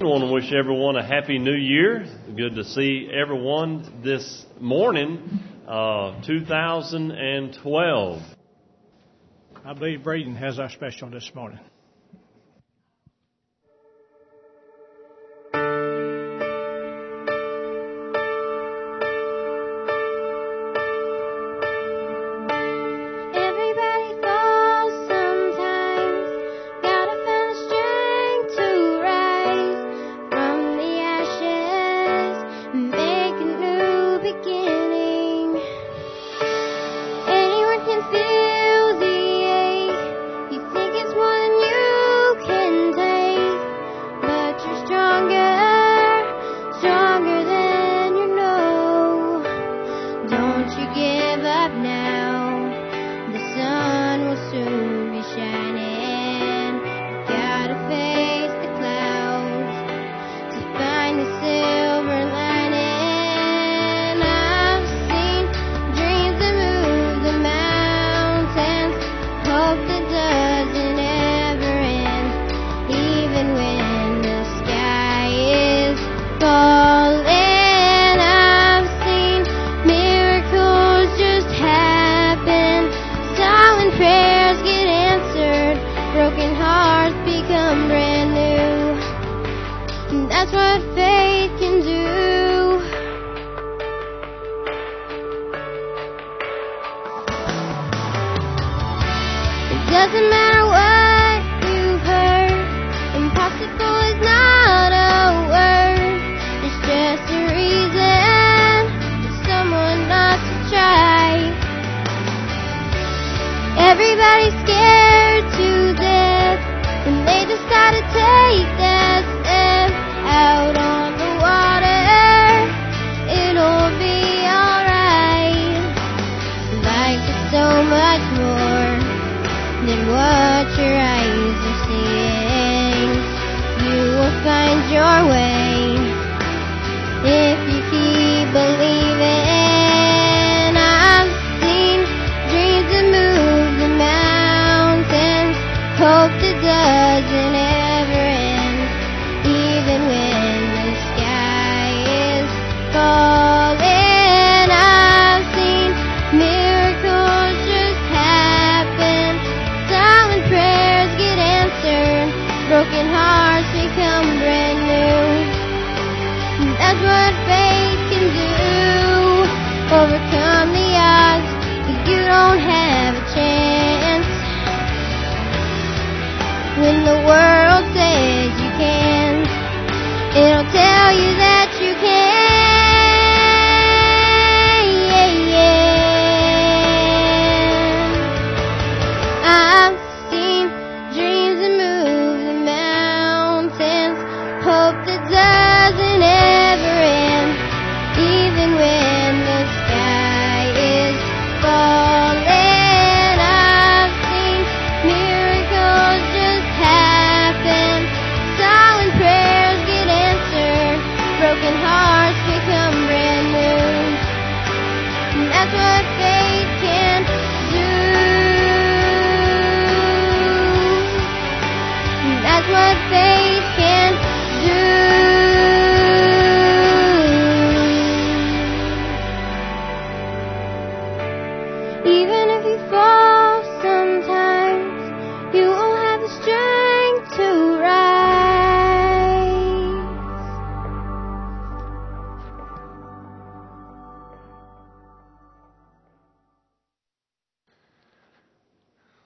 I want to wish everyone a happy new year. Good to see everyone this morning, uh, 2012. I believe Braden has our special this morning.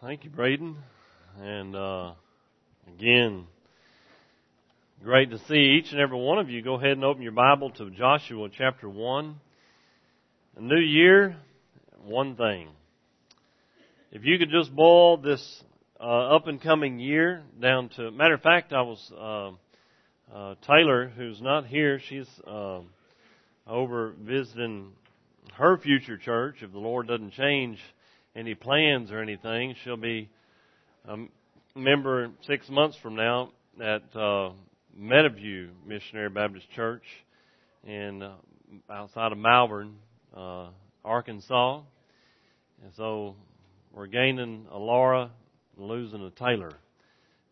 Thank you, Braden. And uh, again, great to see each and every one of you. Go ahead and open your Bible to Joshua chapter 1. A new year, one thing. If you could just boil this uh, up and coming year down to, matter of fact, I was, uh, uh, Taylor, who's not here, she's uh, over visiting her future church. If the Lord doesn't change any plans or anything, she'll be a member six months from now at uh, Meadowview Missionary Baptist Church in uh, outside of Malvern, uh, Arkansas. And so we're gaining a Laura and losing a Taylor.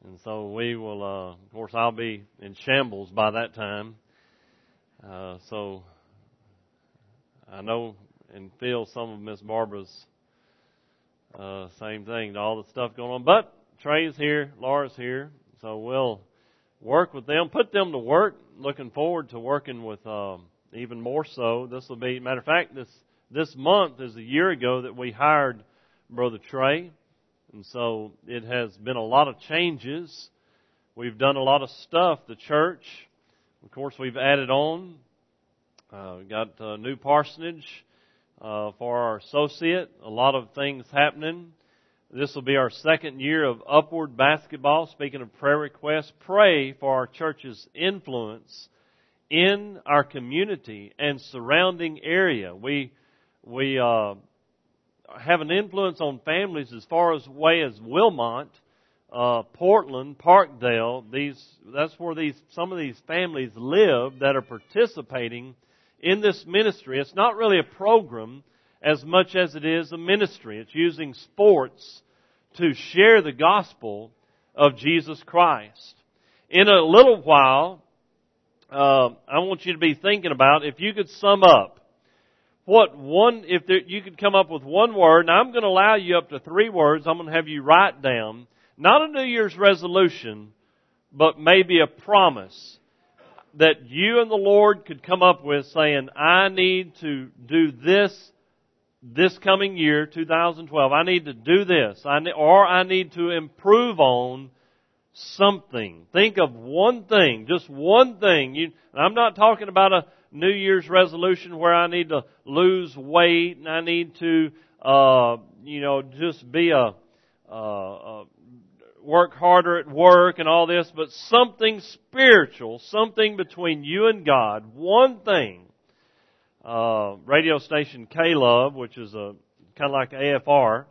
And so we will, uh, of course, I'll be in shambles by that time. Uh, so I know and feel some of Miss Barbara's uh, same thing, all the stuff going on. But Trey's here, Laura's here, so we'll work with them, put them to work. Looking forward to working with um, even more so. This will be, matter of fact, this this month is a year ago that we hired Brother Trey, and so it has been a lot of changes. We've done a lot of stuff. The church, of course, we've added on. Uh, we got a new parsonage uh, for our associate. A lot of things happening. This will be our second year of upward basketball. Speaking of prayer requests, pray for our church's influence in our community and surrounding area. We we uh, have an influence on families as far as way as Wilmot, uh, Portland, Parkdale. These that's where these some of these families live that are participating in this ministry. It's not really a program as much as it is a ministry. It's using sports to share the gospel of Jesus Christ. In a little while, uh, I want you to be thinking about if you could sum up what one, if there, you could come up with one word, now I'm going to allow you up to three words. I'm going to have you write down, not a New Year's resolution, but maybe a promise that you and the Lord could come up with saying, I need to do this this coming year, 2012. I need to do this. I need, or I need to improve on something. Think of one thing, just one thing. You, I'm not talking about a New Year's resolution where I need to lose weight and I need to, uh, you know, just be a, uh, a work harder at work and all this, but something spiritual, something between you and God, one thing. Uh, radio station K-Love, which is a kind of like AFR,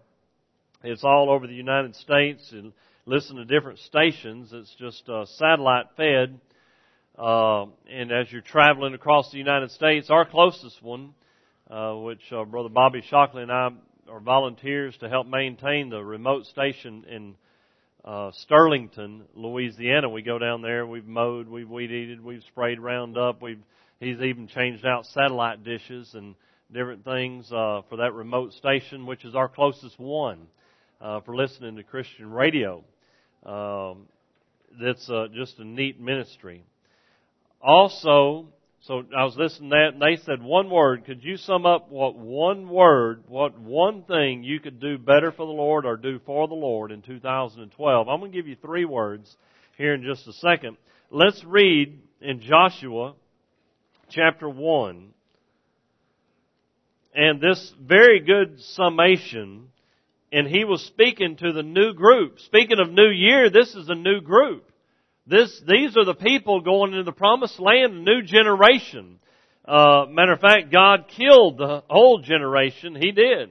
it's all over the United States and listen to different stations. It's just uh, satellite fed. Uh, and as you're traveling across the United States, our closest one, uh, which uh, Brother Bobby Shockley and I are volunteers to help maintain the remote station in uh, Sterlington, Louisiana. We go down there. We've mowed, we've weed eated, we've sprayed Roundup. We've he's even changed out satellite dishes and different things uh, for that remote station, which is our closest one uh, for listening to Christian radio. Um, that's uh, just a neat ministry. Also, so I was listening to that, and they said one word. Could you sum up what one word, what one thing you could do better for the Lord or do for the Lord in 2012? I'm going to give you three words here in just a second. Let's read in Joshua chapter 1. And this very good summation, and he was speaking to the new group. Speaking of new year, this is a new group. This, these are the people going into the promised land, a new generation. Uh, matter of fact, God killed the old generation. He did.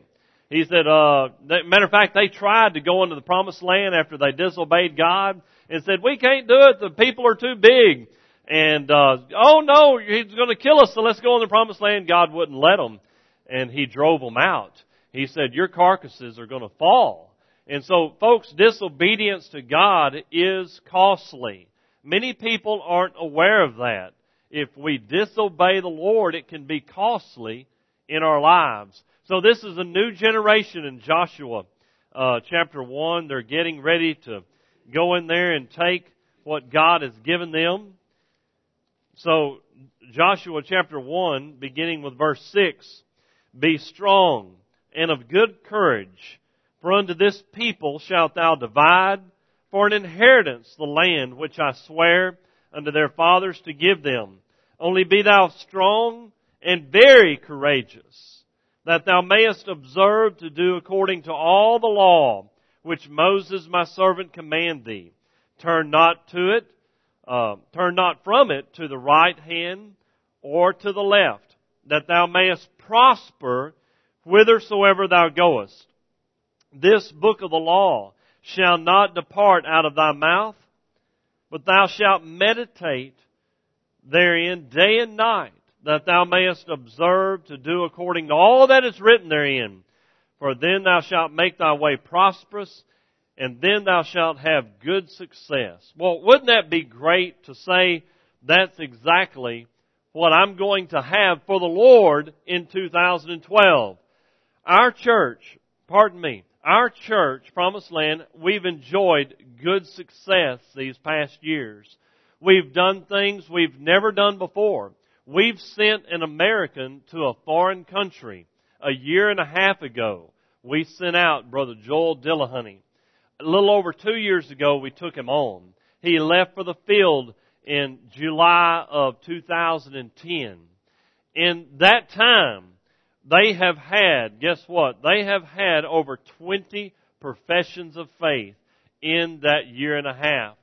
He said, uh, matter of fact, they tried to go into the promised land after they disobeyed God and said, we can't do it. The people are too big. And, uh, oh no, he's going to kill us, so let's go in the promised land. God wouldn't let them. And he drove them out. He said, your carcasses are going to fall. And so, folks, disobedience to God is costly. Many people aren't aware of that. If we disobey the Lord, it can be costly in our lives. So this is a new generation in Joshua uh, chapter 1. They're getting ready to go in there and take what God has given them. So Joshua chapter 1, beginning with verse 6, Be strong and of good courage for unto this people shalt thou divide for an inheritance the land which I swear unto their fathers to give them. Only be thou strong and very courageous, that thou mayest observe to do according to all the law which Moses my servant command thee. Turn not to it, uh, turn not from it to the right hand or to the left, that thou mayest prosper whithersoever thou goest this book of the law shall not depart out of thy mouth, but thou shalt meditate therein day and night, that thou mayest observe to do according to all that is written therein. For then thou shalt make thy way prosperous, and then thou shalt have good success. Well, wouldn't that be great to say that's exactly what I'm going to have for the Lord in 2012? Our church, pardon me, our church, Promised Land, we've enjoyed good success these past years. We've done things we've never done before. We've sent an American to a foreign country a year and a half ago. We sent out Brother Joel Dillahunty. A little over two years ago, we took him on. He left for the field in July of 2010. In that time, they have had, guess what? They have had over 20 professions of faith in that year and a half.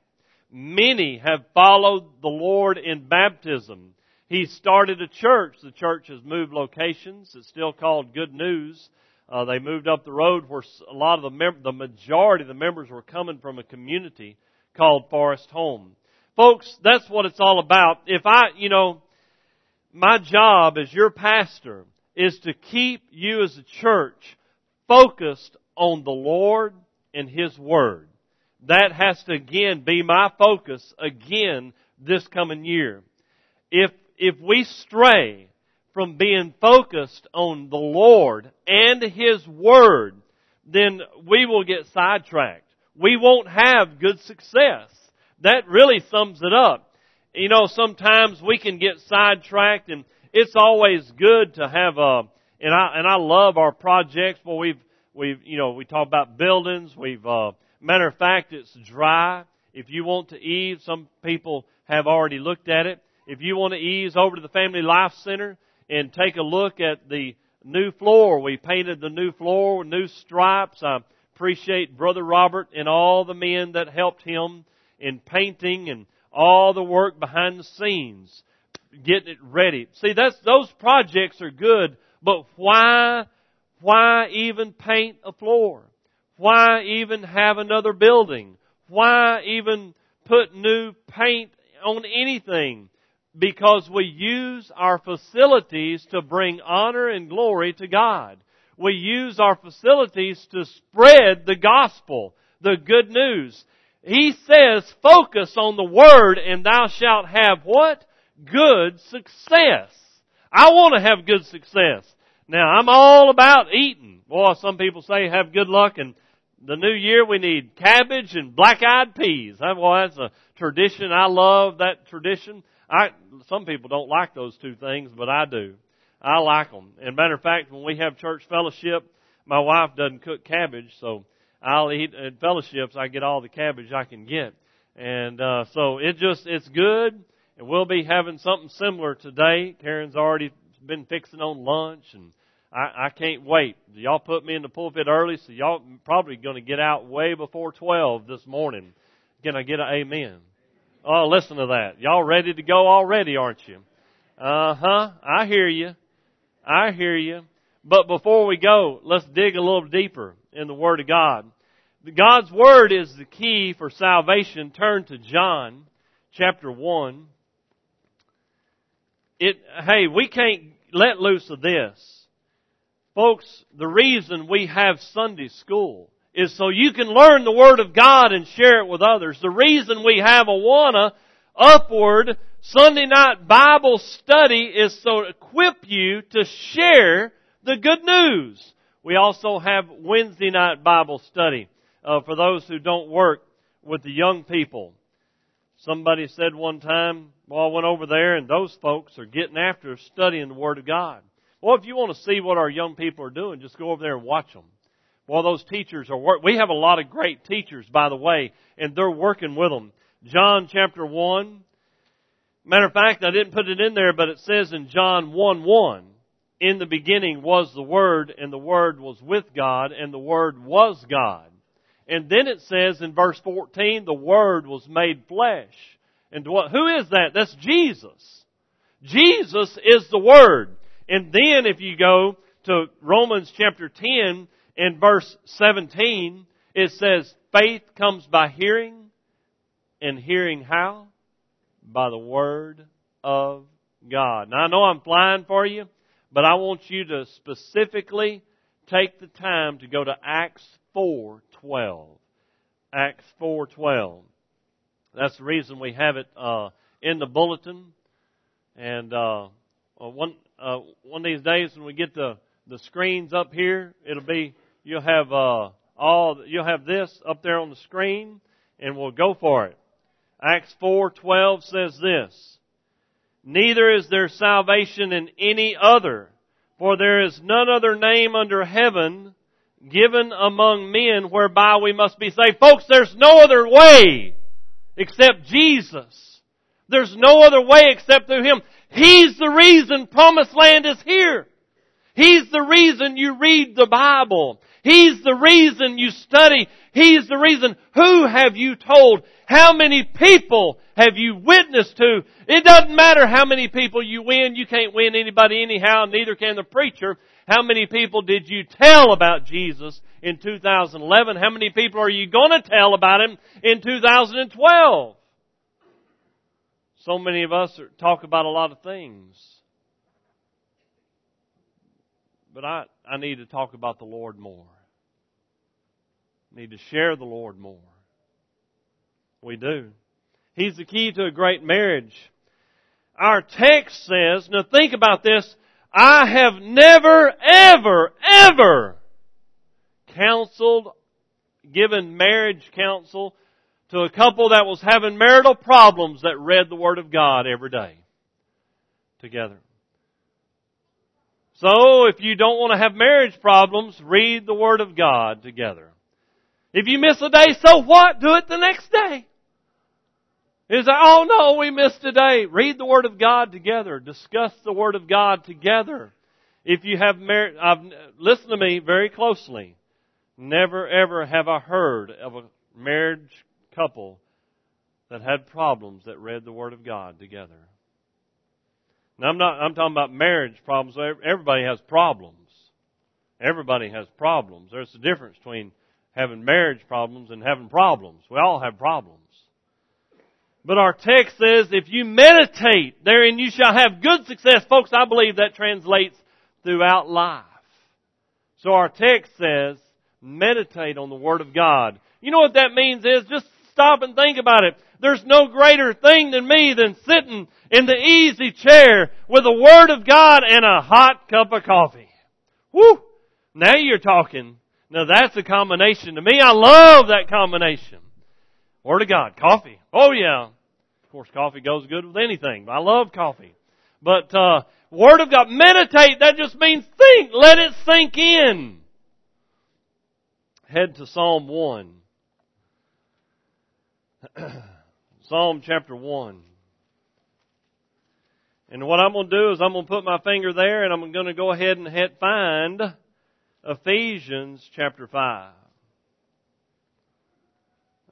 Many have followed the Lord in baptism. He started a church. The church has moved locations. It's still called Good News. Uh, they moved up the road where a lot of the mem- the majority of the members were coming from a community called Forest Home. Folks, that's what it's all about. If I, you know, my job as your pastor is to keep you as a church focused on the Lord and His Word. That has to again be my focus again this coming year. If, if we stray from being focused on the Lord and His Word, then we will get sidetracked. We won't have good success. That really sums it up. You know, sometimes we can get sidetracked and it's always good to have a, and I, and I love our projects where we've, we've, you know, we talk about buildings, we've, uh, matter of fact, it's dry. If you want to ease, some people have already looked at it. If you want to ease over to the Family Life Center and take a look at the new floor, we painted the new floor, with new stripes. I appreciate Brother Robert and all the men that helped him in painting and all the work behind the scenes getting it ready. See, that's, those projects are good, but why, why even paint a floor? Why even have another building? Why even put new paint on anything? Because we use our facilities to bring honor and glory to God. We use our facilities to spread the gospel, the good news. He says, focus on the word and thou shalt have what? good success. I want to have good success. Now, I'm all about eating. Boy, some people say have good luck and the new year we need cabbage and black-eyed peas. Well, that's a tradition. I love that tradition. I, some people don't like those two things, but I do. I like them. And matter of fact, when we have church fellowship, my wife doesn't cook cabbage, so I'll eat at fellowships. I get all the cabbage I can get, and uh, so it just it's good. And we'll be having something similar today. Karen's already been fixing on lunch and I, I can't wait. Y'all put me in the pulpit early, so y'all probably going to get out way before 12 this morning. Can I get an amen? Oh, listen to that. Y'all ready to go already, aren't you? Uh huh. I hear you. I hear you. But before we go, let's dig a little deeper in the Word of God. God's Word is the key for salvation. Turn to John chapter 1 it, hey, we can't let loose of this. Folks, the reason we have Sunday school is so you can learn the Word of God and share it with others. The reason we have Awana upward Sunday night Bible study is so to equip you to share the good news. We also have Wednesday night Bible study uh, for those who don't work with the young people. Somebody said one time, well, I went over there and those folks are getting after studying the Word of God. Well, if you want to see what our young people are doing, just go over there and watch them. Well, those teachers are work. We have a lot of great teachers, by the way, and they're working with them. John chapter 1. Matter of fact, I didn't put it in there, but it says in John 1 1, in the beginning was the Word, and the Word was with God, and the Word was God. And then it says in verse 14, the Word was made flesh. And what, who is that? That's Jesus. Jesus is the Word. And then if you go to Romans chapter 10 and verse 17, it says, faith comes by hearing, and hearing how? By the Word of God. Now I know I'm flying for you, but I want you to specifically take the time to go to Acts 4:12. Acts 4:12. That's the reason we have it uh, in the bulletin. And uh, one uh, one of these days when we get the the screens up here, it'll be you'll have uh, all you'll have this up there on the screen, and we'll go for it. Acts 4:12 says this: Neither is there salvation in any other, for there is none other name under heaven given among men whereby we must be saved. Folks, there's no other way except Jesus. There's no other way except through Him. He's the reason promised land is here. He's the reason you read the Bible. He's the reason you study. He's the reason. Who have you told? How many people have you witnessed to? It doesn't matter how many people you win. You can't win anybody anyhow, neither can the preacher. How many people did you tell about Jesus in 2011? How many people are you going to tell about Him in 2012? So many of us talk about a lot of things. But I, I need to talk about the Lord more. I need to share the Lord more. We do. He's the key to a great marriage. Our text says, now think about this, I have never, ever, ever counseled, given marriage counsel to a couple that was having marital problems that read the Word of God every day together. So, if you don't want to have marriage problems, read the Word of God together. If you miss a day, so what? Do it the next day. Is that, oh no, we missed a day. Read the Word of God together. Discuss the Word of God together. If you have married, I've listen to me very closely. Never ever have I heard of a marriage couple that had problems that read the Word of God together. Now I'm not, I'm talking about marriage problems. Everybody has problems. Everybody has problems. There's a difference between having marriage problems and having problems. We all have problems. But our text says, if you meditate therein you shall have good success. Folks, I believe that translates throughout life. So our text says, meditate on the Word of God. You know what that means is just stop and think about it. There's no greater thing than me than sitting in the easy chair with the Word of God and a hot cup of coffee. Woo! Now you're talking. Now that's a combination. To me, I love that combination. Word of God, coffee. Oh yeah. Of course, coffee goes good with anything. I love coffee. But, uh, Word of God, meditate, that just means think. Let it sink in. Head to Psalm 1. Psalm chapter 1. And what I'm going to do is I'm going to put my finger there and I'm going to go ahead and hit find Ephesians chapter 5.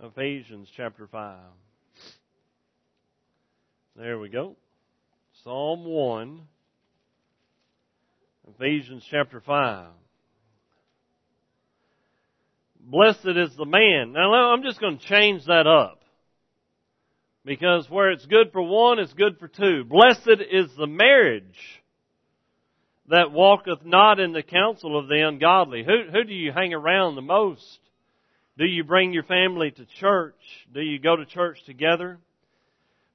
Ephesians chapter 5. There we go. Psalm 1. Ephesians chapter 5. Blessed is the man. Now I'm just going to change that up. Because where it's good for one, it's good for two. Blessed is the marriage that walketh not in the counsel of the ungodly. Who, who do you hang around the most? Do you bring your family to church? Do you go to church together?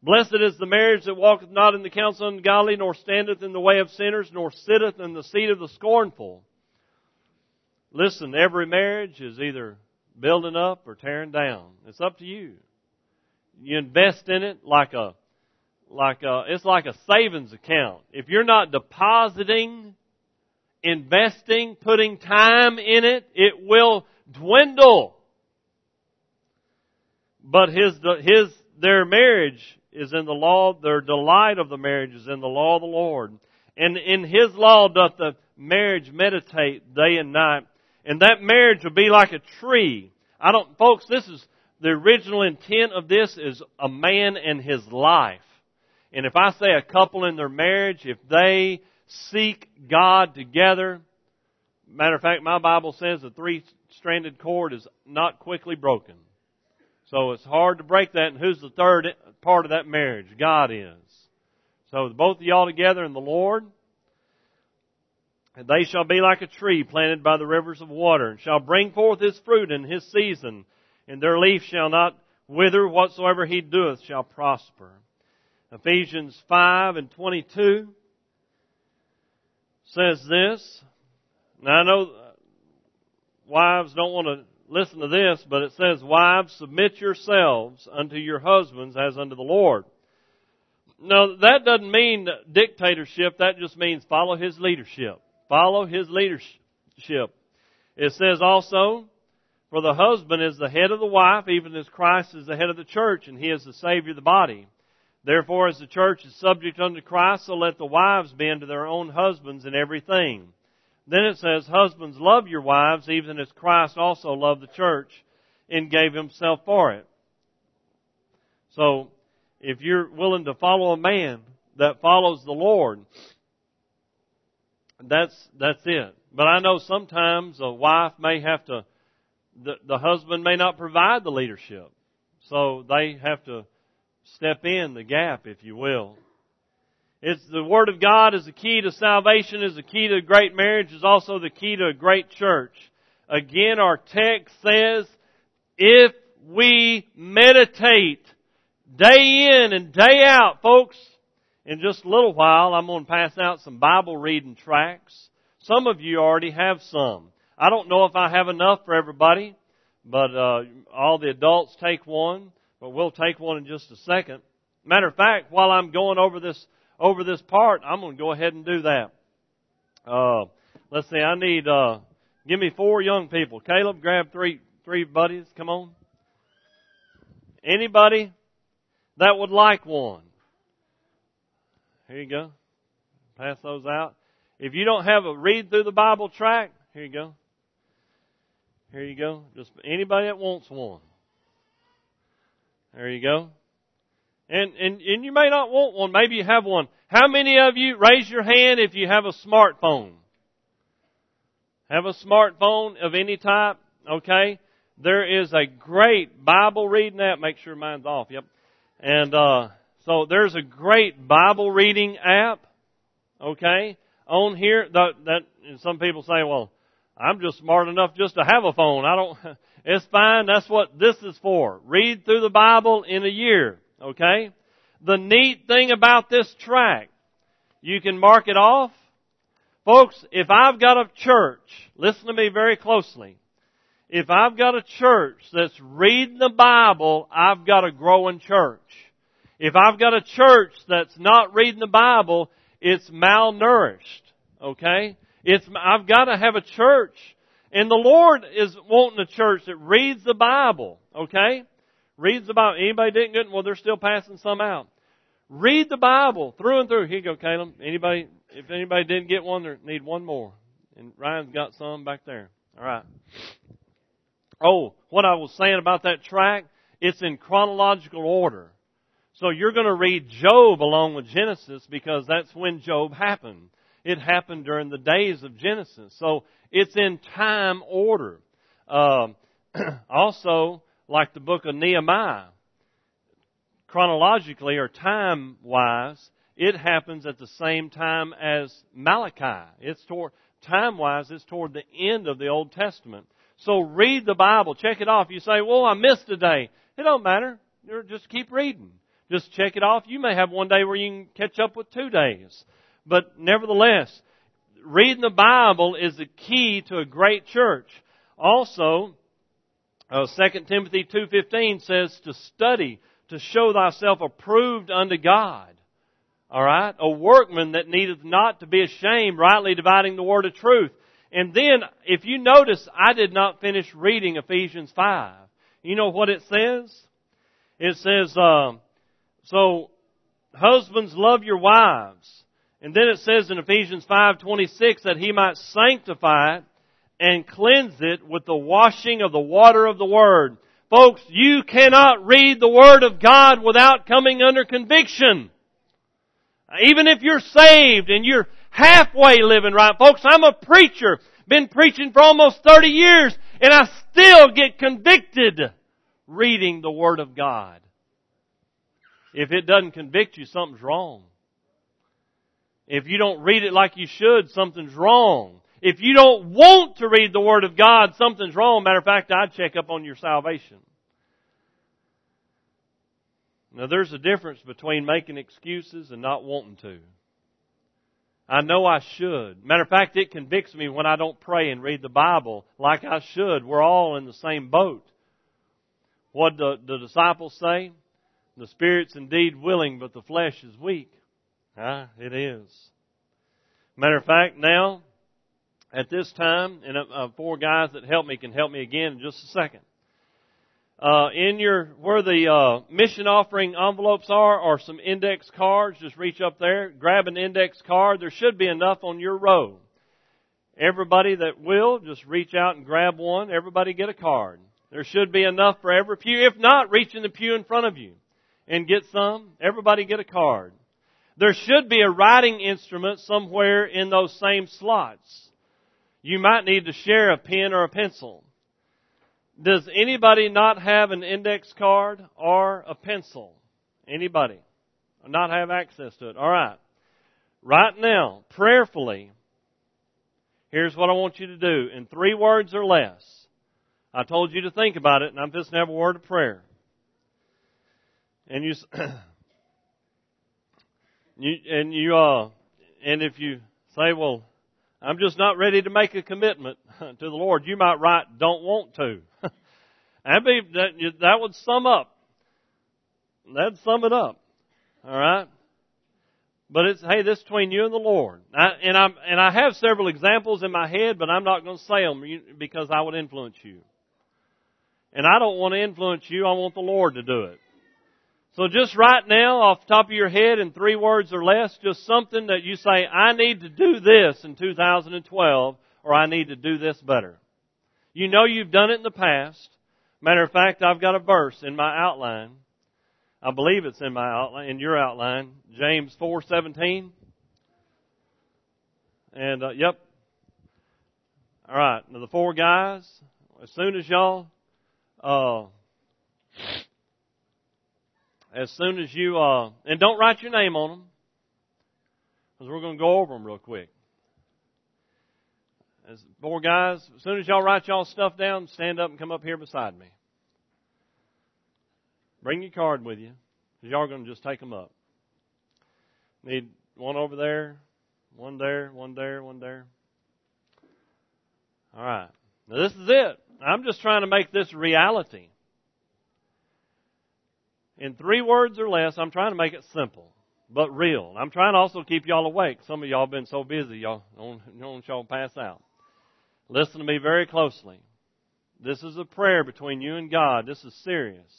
Blessed is the marriage that walketh not in the counsel of the ungodly, nor standeth in the way of sinners, nor sitteth in the seat of the scornful. Listen, every marriage is either building up or tearing down. It's up to you. You invest in it like a, like a, it's like a savings account. If you're not depositing, investing, putting time in it, it will dwindle. But his, his, their marriage is in the law, their delight of the marriage is in the law of the Lord. And in his law doth the marriage meditate day and night. And that marriage will be like a tree. I don't, folks, this is, the original intent of this is a man and his life. And if I say a couple in their marriage, if they seek God together, matter of fact, my Bible says the three stranded cord is not quickly broken. So it's hard to break that. And who's the third part of that marriage? God is. So both of y'all together in the Lord, and they shall be like a tree planted by the rivers of water, and shall bring forth his fruit in his season, and their leaf shall not wither, whatsoever he doeth shall prosper. Ephesians 5 and 22 says this. Now I know wives don't want to listen to this, but it says, Wives, submit yourselves unto your husbands as unto the Lord. Now that doesn't mean dictatorship. That just means follow his leadership. Follow his leadership. It says also, for the husband is the head of the wife, even as Christ is the head of the church, and he is the Savior of the body. Therefore, as the church is subject unto Christ, so let the wives be unto their own husbands in everything. Then it says, Husbands, love your wives, even as Christ also loved the church and gave himself for it. So, if you're willing to follow a man that follows the Lord, that's, that's it. But I know sometimes a wife may have to, the, the husband may not provide the leadership. So they have to step in the gap, if you will. It's the Word of God is the key to salvation, is the key to a great marriage, is also the key to a great church. Again, our text says, if we meditate day in and day out, folks, in just a little while, I'm going to pass out some Bible reading tracts. Some of you already have some. I don't know if I have enough for everybody, but uh, all the adults take one. But we'll take one in just a second. Matter of fact, while I'm going over this over this part, I'm going to go ahead and do that. Uh, let's see. I need uh, give me four young people. Caleb, grab three three buddies. Come on. Anybody that would like one? Here you go. Pass those out. If you don't have a read through the Bible track, here you go. Here you go. Just anybody that wants one. There you go. And, and, and you may not want one. Maybe you have one. How many of you, raise your hand if you have a smartphone? Have a smartphone of any type? Okay. There is a great Bible reading app. Make sure mine's off. Yep. And, uh, so there's a great Bible reading app. Okay. On here, that, that, some people say, well, I'm just smart enough just to have a phone. I don't, it's fine. That's what this is for. Read through the Bible in a year. Okay? The neat thing about this track, you can mark it off. Folks, if I've got a church, listen to me very closely. If I've got a church that's reading the Bible, I've got a growing church. If I've got a church that's not reading the Bible, it's malnourished. Okay? It's, I've got to have a church. And the Lord is wanting a church that reads the Bible. Okay? Reads the Bible. Anybody didn't get Well, they're still passing some out. Read the Bible through and through. Here you go, Caleb. Anybody, if anybody didn't get one, they need one more. And Ryan's got some back there. All right. Oh, what I was saying about that track, it's in chronological order. So you're going to read Job along with Genesis because that's when Job happened. It happened during the days of Genesis. So it's in time order. Um, also, like the book of Nehemiah, chronologically or time wise, it happens at the same time as Malachi. It's toward, time wise, it's toward the end of the Old Testament. So read the Bible, check it off. You say, well, I missed a day. It don't matter. Just keep reading. Just check it off. You may have one day where you can catch up with two days. But nevertheless, reading the Bible is the key to a great church. Also, uh, 2 Timothy 2.15 says to study, to show thyself approved unto God. Alright? A workman that needeth not to be ashamed, rightly dividing the word of truth. And then, if you notice, I did not finish reading Ephesians 5. You know what it says? It says, uh, so, husbands love your wives and then it says in Ephesians 5:26 that he might sanctify it and cleanse it with the washing of the water of the word. Folks, you cannot read the word of God without coming under conviction. Even if you're saved and you're halfway living right. Folks, I'm a preacher. Been preaching for almost 30 years and I still get convicted reading the Word of God. If it doesn't convict you, something's wrong. If you don't read it like you should, something's wrong. If you don't want to read the Word of God, something's wrong. Matter of fact, I'd check up on your salvation. Now, there's a difference between making excuses and not wanting to. I know I should. Matter of fact, it convicts me when I don't pray and read the Bible like I should. We're all in the same boat. What the, the disciples say? The spirit's indeed willing, but the flesh is weak. Ah, it is. Matter of fact, now, at this time, and uh, four guys that help me can help me again in just a second. Uh, in your where the uh, mission offering envelopes are, or some index cards, just reach up there, grab an index card. There should be enough on your row. Everybody that will, just reach out and grab one. Everybody get a card. There should be enough for every pew. If not, reach in the pew in front of you and get some. Everybody get a card. There should be a writing instrument somewhere in those same slots. You might need to share a pen or a pencil. Does anybody not have an index card or a pencil? Anybody? Not have access to it. Alright. Right now, prayerfully, here's what I want you to do in three words or less. I told you to think about it, and I'm just going to have a word of prayer. And you, you and you, uh, and if you say, well, I'm just not ready to make a commitment to the Lord, you might write, don't want to. Be, that, that would sum up. That'd sum it up. All right? But it's, hey, this is between you and the Lord. I, and I'm, and I have several examples in my head, but I'm not going to say them because I would influence you. And I don't want to influence you. I want the Lord to do it. So just right now, off top of your head, in three words or less, just something that you say, I need to do this in 2012, or I need to do this better. You know you've done it in the past. Matter of fact, I've got a verse in my outline. I believe it's in my outline, in your outline, James 4:17. And uh, yep. All right. Now the four guys, as soon as y'all uh, as soon as you uh, and don't write your name on them because we're going to go over them real quick. As four guys, as soon as y'all write y'all stuff down, stand up and come up here beside me. Bring your card with you, because y'all are going to just take them up. Need one over there, one there, one there, one there. All right. Now this is it. I'm just trying to make this reality. In three words or less, I'm trying to make it simple, but real. I'm trying to also keep y'all awake. Some of y'all been so busy, y'all don't, don't y'all pass out. Listen to me very closely. This is a prayer between you and God. This is serious.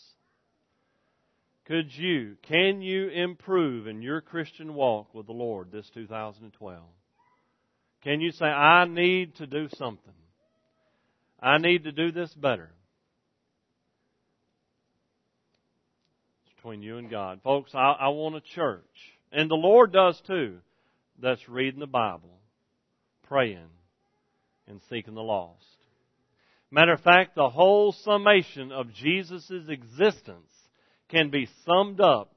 Could you, can you improve in your Christian walk with the Lord this 2012? Can you say, I need to do something? I need to do this better. It's between you and God. Folks, I, I want a church, and the Lord does too, that's reading the Bible, praying, and seeking the lost. Matter of fact, the whole summation of Jesus' existence can be summed up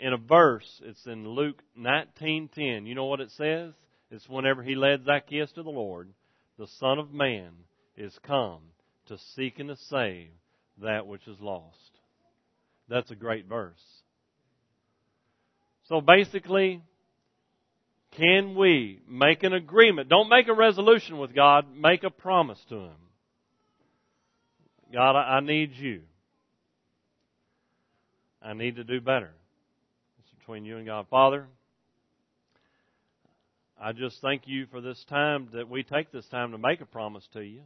in a verse. It's in Luke 19:10. You know what it says? It's whenever he led Zacchaeus to the Lord, the Son of Man is come to seek and to save that which is lost. That's a great verse. So basically, can we make an agreement? Don't make a resolution with God, make a promise to Him. God, I need you. I need to do better. It's between you and God. Father, I just thank you for this time that we take this time to make a promise to you.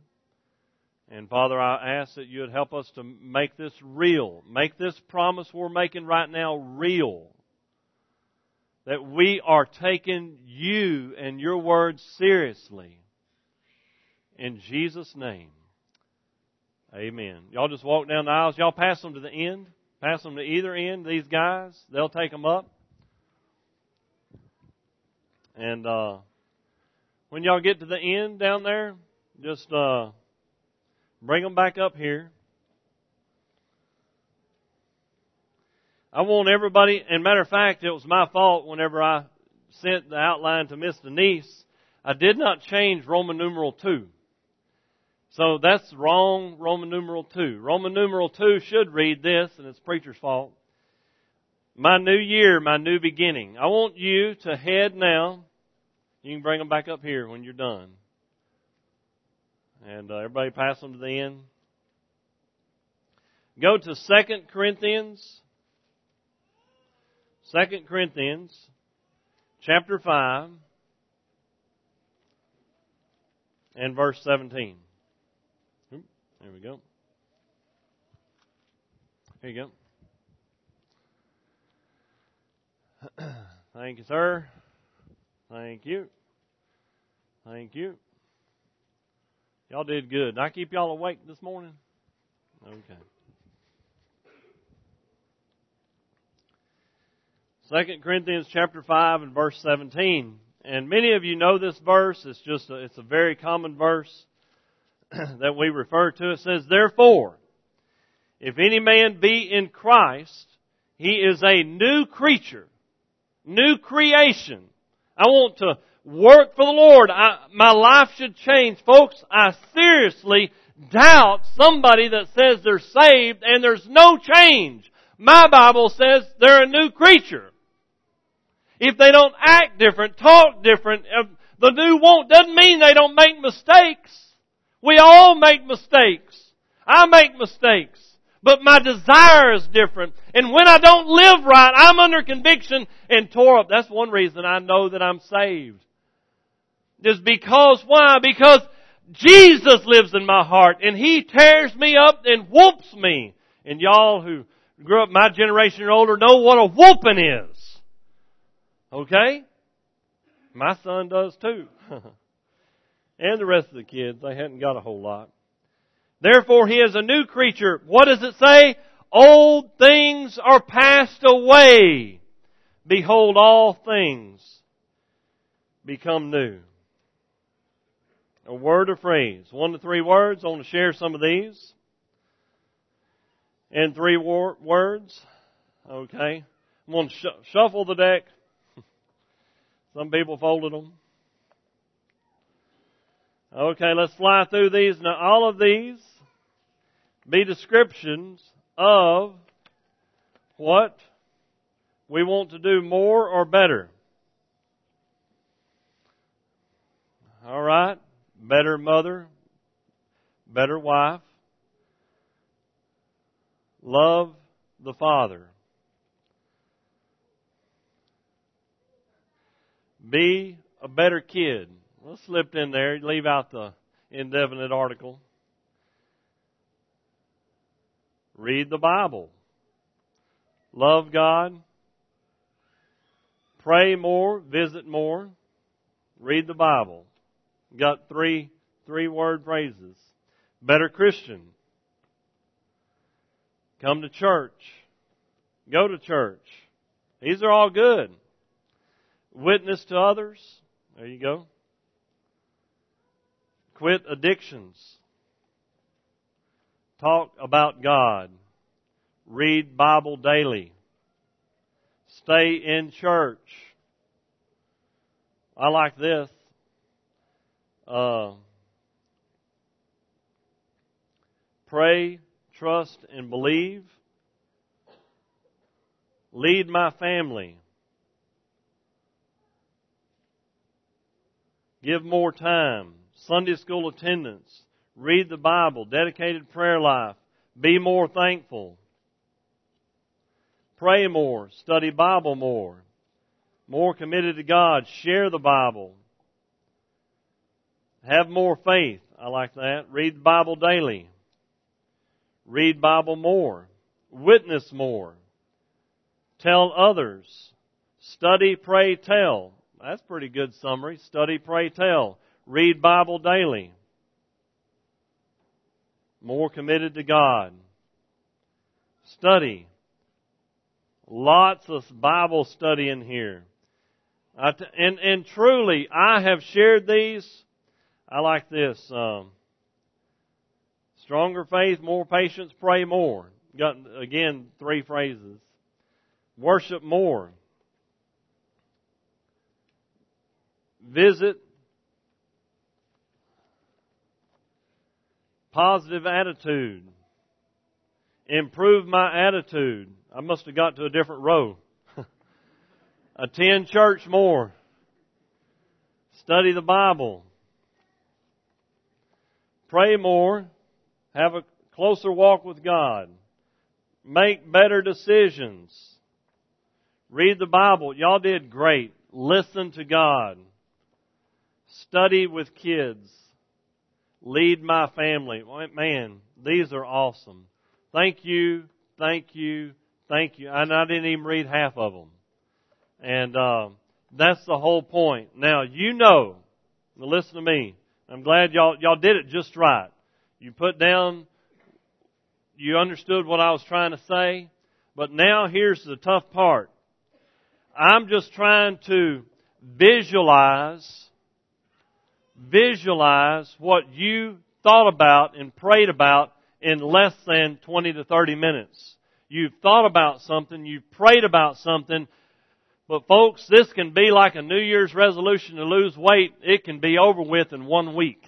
And Father, I ask that you would help us to make this real. Make this promise we're making right now real. That we are taking you and your words seriously. In Jesus' name. Amen. Y'all just walk down the aisles. Y'all pass them to the end. Pass them to either end, these guys. They'll take them up. And uh, when y'all get to the end down there, just uh, bring them back up here. I want everybody, and matter of fact, it was my fault whenever I sent the outline to Miss Denise. I did not change Roman numeral 2. So that's wrong, Roman numeral 2. Roman numeral 2 should read this, and it's preacher's fault. my new year, my new beginning. I want you to head now. You can bring them back up here when you're done. And uh, everybody pass them to the end. Go to Second Corinthians. Second Corinthians, chapter 5, and verse 17. There we go. Here you go. Thank you, sir. Thank you. Thank you. Y'all did good. Did I keep y'all awake this morning? Okay. Second Corinthians chapter 5 and verse 17. And many of you know this verse. It's just a, it's a very common verse that we refer to. It says, Therefore, if any man be in Christ, he is a new creature, new creation. I want to work for the Lord. I, my life should change. Folks, I seriously doubt somebody that says they're saved and there's no change. My Bible says they're a new creature. If they don't act different, talk different, uh, the new won't, doesn't mean they don't make mistakes. We all make mistakes. I make mistakes. But my desire is different. And when I don't live right, I'm under conviction and tore up. That's one reason I know that I'm saved. Just because, why? Because Jesus lives in my heart and He tears me up and whoops me. And y'all who grew up my generation or older know what a whooping is. Okay? My son does too. and the rest of the kids, they hadn't got a whole lot. Therefore he is a new creature. What does it say? Old things are passed away. Behold, all things become new. A word or phrase. One to three words. I want to share some of these. In three war- words. Okay. I'm going to sh- shuffle the deck. Some people folded them. Okay, let's fly through these. Now, all of these be descriptions of what we want to do more or better. All right? Better mother, better wife, love the Father, Be a better kid. Well, slipped in there. Leave out the indefinite article. Read the Bible. Love God. Pray more. Visit more. Read the Bible. Got three three word phrases. Better Christian. Come to church. Go to church. These are all good. Witness to others. There you go. Quit addictions. Talk about God. Read Bible daily. Stay in church. I like this. Uh, pray, trust, and believe. Lead my family. Give more time. Sunday school attendance. Read the Bible. Dedicated prayer life. Be more thankful. Pray more. Study Bible more. More committed to God. Share the Bible. Have more faith. I like that. Read the Bible daily. Read Bible more. Witness more. Tell others. Study, pray, tell. That's pretty good summary. Study, pray, tell. Read Bible daily. More committed to God. Study. Lots of Bible study in here. and, and truly, I have shared these. I like this. Um, stronger faith, more patience, pray more. Got, again, three phrases. Worship more. visit, positive attitude, improve my attitude. I must have got to a different row. Attend church more. Study the Bible. Pray more. Have a closer walk with God. Make better decisions. Read the Bible. Y'all did great. Listen to God. Study with kids. Lead my family. Man, these are awesome. Thank you, thank you, thank you. And I didn't even read half of them. And uh, that's the whole point. Now you know. Now listen to me. I'm glad y'all y'all did it just right. You put down. You understood what I was trying to say. But now here's the tough part. I'm just trying to visualize, visualize what you thought about and prayed about in less than 20 to 30 minutes. You've thought about something, you've prayed about something, but folks, this can be like a New Year's resolution to lose weight. It can be over with in one week.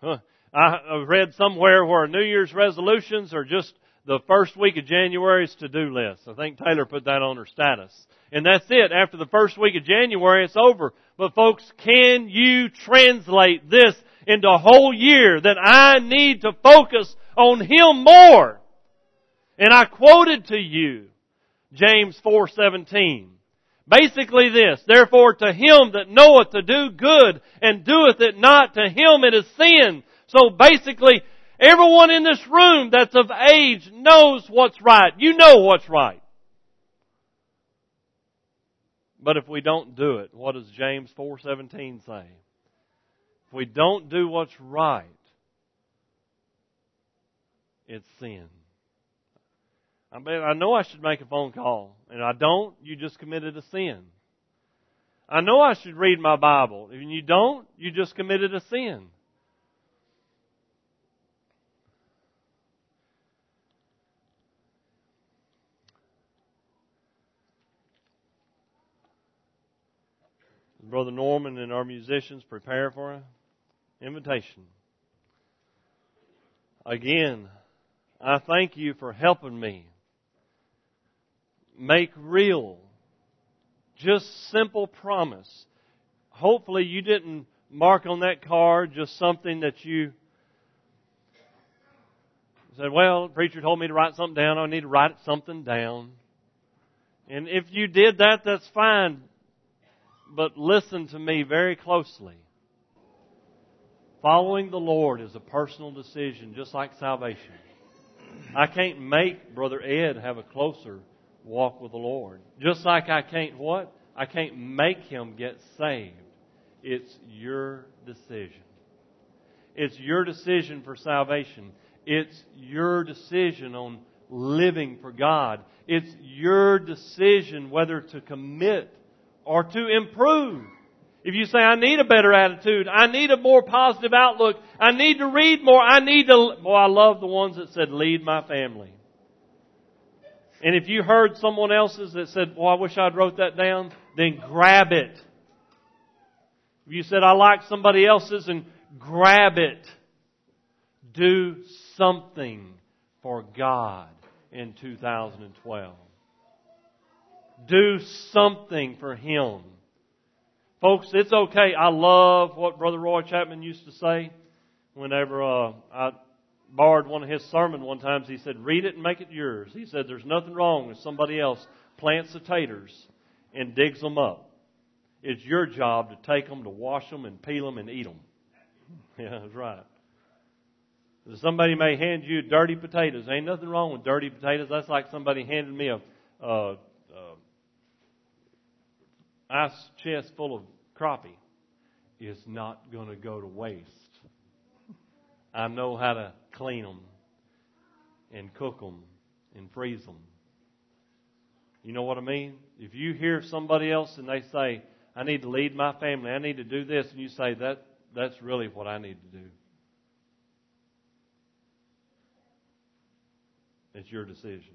Huh. I read somewhere where New Year's resolutions are just the first week of January's to-do list. I think Taylor put that on her status. And that's it. After the first week of January, it's over. But folks, can you translate this into a whole year that I need to focus on Him more? And I quoted to you James 4:17. Basically this, therefore to him that knoweth to do good and doeth it not, to him it is sin. So basically, everyone in this room that's of age knows what's right. You know what's right. But if we don't do it, what does James 4:17 say? If we don't do what's right, it's sin. I mean, I know I should make a phone call, and I don't, you just committed a sin. I know I should read my Bible. and you don't, you just committed a sin. Brother Norman and our musicians prepare for an invitation. Again, I thank you for helping me make real just simple promise. Hopefully you didn't mark on that card just something that you said, well, the preacher told me to write something down. I need to write something down. And if you did that, that's fine but listen to me very closely. Following the Lord is a personal decision, just like salvation. I can't make Brother Ed have a closer walk with the Lord. Just like I can't what? I can't make him get saved. It's your decision. It's your decision for salvation. It's your decision on living for God. It's your decision whether to commit or to improve. If you say, I need a better attitude, I need a more positive outlook, I need to read more, I need to, boy, I love the ones that said, lead my family. And if you heard someone else's that said, well, I wish I'd wrote that down, then grab it. If you said, I like somebody else's, and grab it. Do something for God in 2012 do something for Him. Folks, it's okay. I love what Brother Roy Chapman used to say whenever uh, I borrowed one of his sermons one time. He said, read it and make it yours. He said, there's nothing wrong if somebody else plants the taters and digs them up. It's your job to take them, to wash them, and peel them and eat them. Yeah, that's right. Somebody may hand you dirty potatoes. Ain't nothing wrong with dirty potatoes. That's like somebody handed me a, a ice chest full of crappie is not going to go to waste. I know how to clean them and cook them and freeze them. You know what I mean? If you hear somebody else and they say, I need to lead my family, I need to do this, and you say, that, that's really what I need to do. It's your decision.